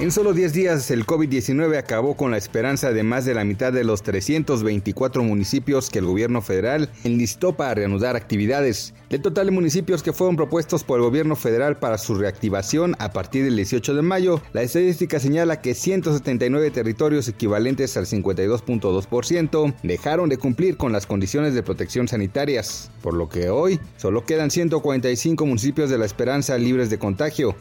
En solo 10 días, el COVID-19 acabó con la esperanza de más de la mitad de los 324 municipios que el gobierno federal enlistó para reanudar actividades. El total de municipios que fueron propuestos por el gobierno federal para su reactivación a partir del 18 de mayo, la estadística señala que 179 territorios equivalentes al 52.2% dejaron de cumplir con las condiciones de protección sanitarias, por lo que hoy solo quedan 145 municipios de la esperanza libres de contagio.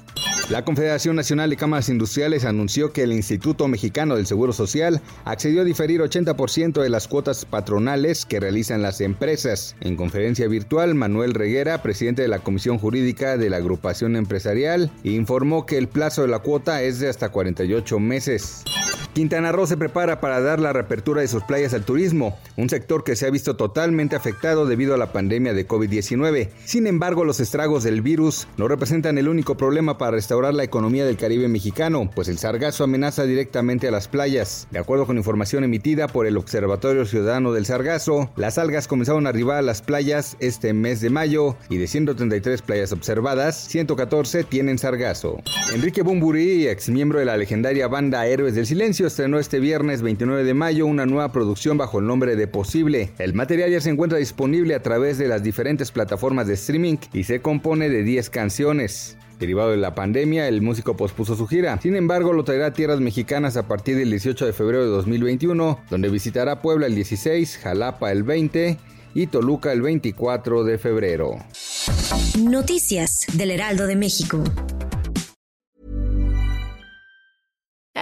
La Confederación Nacional de Cámaras Industriales anunció que el Instituto Mexicano del Seguro Social accedió a diferir 80% de las cuotas patronales que realizan las empresas. En conferencia virtual, Manuel Reguera, presidente de la Comisión Jurídica de la Agrupación Empresarial, informó que el plazo de la cuota es de hasta 48 meses. Quintana Roo se prepara para dar la reapertura de sus playas al turismo, un sector que se ha visto totalmente afectado debido a la pandemia de COVID-19. Sin embargo, los estragos del virus no representan el único problema para restaurar la economía del Caribe mexicano, pues el sargazo amenaza directamente a las playas. De acuerdo con información emitida por el Observatorio Ciudadano del Sargazo, las algas comenzaron a arribar a las playas este mes de mayo y de 133 playas observadas, 114 tienen sargazo. Enrique Bumburi, ex miembro de la legendaria banda Héroes del Silencio, estrenó este viernes 29 de mayo una nueva producción bajo el nombre de Posible. El material ya se encuentra disponible a través de las diferentes plataformas de streaming y se compone de 10 canciones. Derivado de la pandemia, el músico pospuso su gira. Sin embargo, lo traerá a tierras mexicanas a partir del 18 de febrero de 2021, donde visitará Puebla el 16, Jalapa el 20 y Toluca el 24 de febrero. Noticias del Heraldo de México.